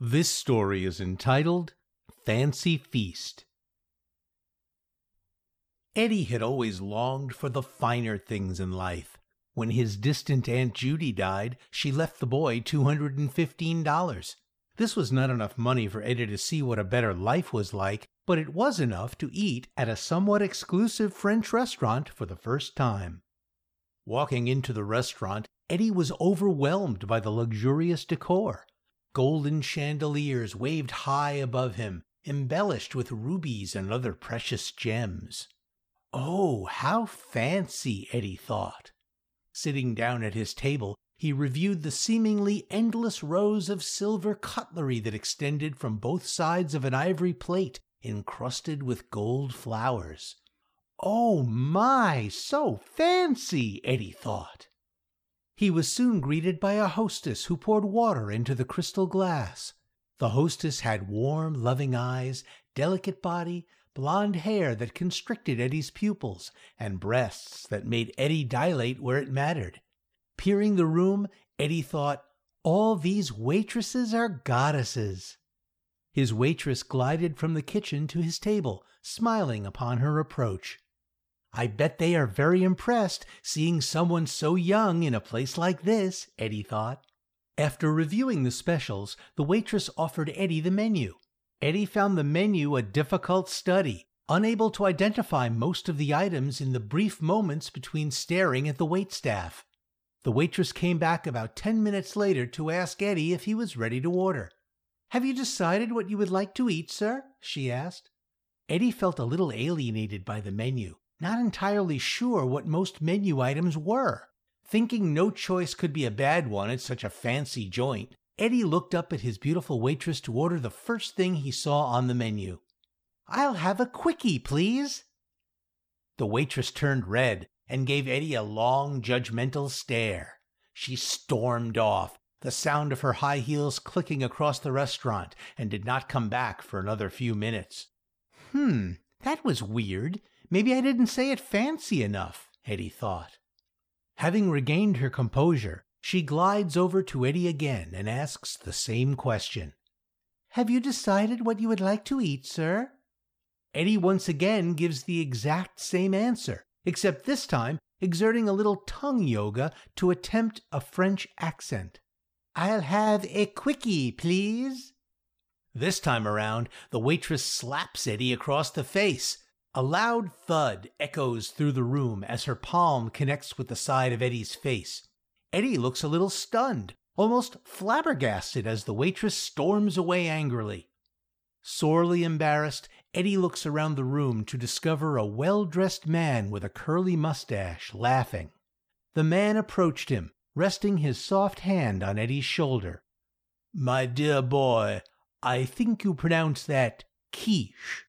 This story is entitled Fancy Feast. Eddie had always longed for the finer things in life. When his distant Aunt Judy died, she left the boy $215. This was not enough money for Eddie to see what a better life was like, but it was enough to eat at a somewhat exclusive French restaurant for the first time. Walking into the restaurant, Eddie was overwhelmed by the luxurious decor. Golden chandeliers waved high above him, embellished with rubies and other precious gems. Oh, how fancy, Eddie thought. Sitting down at his table, he reviewed the seemingly endless rows of silver cutlery that extended from both sides of an ivory plate encrusted with gold flowers. Oh my, so fancy, Eddie thought. He was soon greeted by a hostess who poured water into the crystal glass. The hostess had warm, loving eyes, delicate body, blonde hair that constricted Eddie's pupils, and breasts that made Eddie dilate where it mattered. Peering the room, Eddie thought, all these waitresses are goddesses. His waitress glided from the kitchen to his table, smiling upon her approach. I bet they are very impressed seeing someone so young in a place like this, Eddie thought. After reviewing the specials, the waitress offered Eddie the menu. Eddie found the menu a difficult study, unable to identify most of the items in the brief moments between staring at the waitstaff. The waitress came back about ten minutes later to ask Eddie if he was ready to order. Have you decided what you would like to eat, sir? she asked. Eddie felt a little alienated by the menu not entirely sure what most menu items were. Thinking no choice could be a bad one at such a fancy joint, Eddie looked up at his beautiful waitress to order the first thing he saw on the menu. I'll have a quickie, please. The waitress turned red and gave Eddie a long, judgmental stare. She stormed off, the sound of her high heels clicking across the restaurant, and did not come back for another few minutes. Hmm, that was weird. Maybe I didn't say it fancy enough, Eddie thought. Having regained her composure, she glides over to Eddie again and asks the same question. Have you decided what you would like to eat, sir? Eddie once again gives the exact same answer, except this time exerting a little tongue yoga to attempt a French accent. I'll have a quickie, please. This time around, the waitress slaps Eddie across the face, a loud thud echoes through the room as her palm connects with the side of Eddie's face. Eddie looks a little stunned, almost flabbergasted as the waitress storms away angrily. Sorely embarrassed, Eddie looks around the room to discover a well dressed man with a curly mustache laughing. The man approached him, resting his soft hand on Eddie's shoulder. My dear boy, I think you pronounce that quiche.